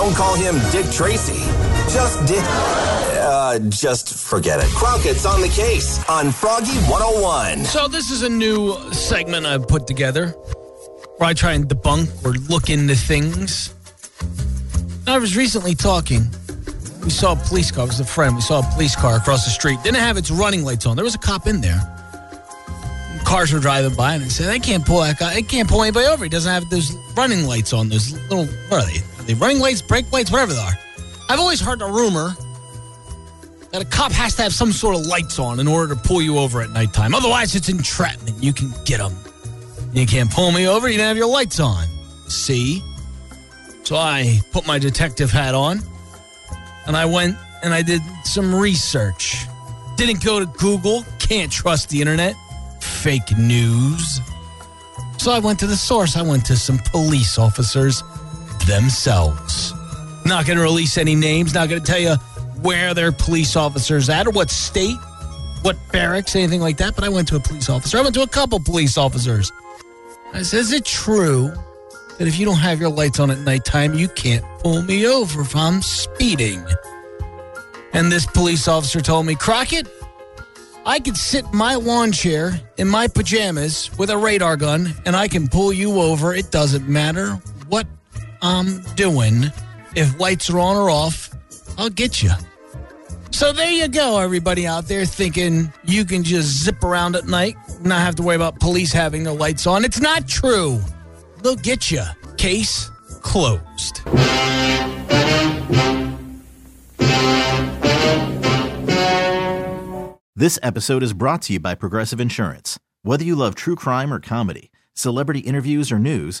don't call him Dick Tracy. Just Dick. Uh, just forget it. Crockett's on the case on Froggy 101. So this is a new segment I've put together where I try and debunk or look into things. I was recently talking. We saw a police car. It was a friend. We saw a police car across the street. Didn't have its running lights on. There was a cop in there. Cars were driving by, and I said, "They can't pull that guy. I can't pull anybody over. He doesn't have those running lights on. Those little what are they? They running lights, brake lights, whatever they are?" I've always heard a rumor that a cop has to have some sort of lights on in order to pull you over at nighttime. Otherwise, it's entrapment. You can get them. You can't pull me over. You don't have your lights on. See? So I put my detective hat on and I went and I did some research. Didn't go to Google. Can't trust the internet. Fake news. So I went to the source. I went to some police officers themselves. Not going to release any names. Not going to tell you where their police officers at or what state, what barracks, anything like that. But I went to a police officer. I went to a couple police officers. I said, "Is it true that if you don't have your lights on at nighttime, you can't pull me over if I'm speeding?" And this police officer told me, Crockett, I could sit in my lawn chair in my pajamas with a radar gun and I can pull you over. It doesn't matter what I'm doing. If lights are on or off, I'll get you. So there you go, everybody out there thinking you can just zip around at night, and not have to worry about police having their lights on. It's not true. They'll get you. Case closed. This episode is brought to you by Progressive Insurance. Whether you love true crime or comedy, celebrity interviews or news,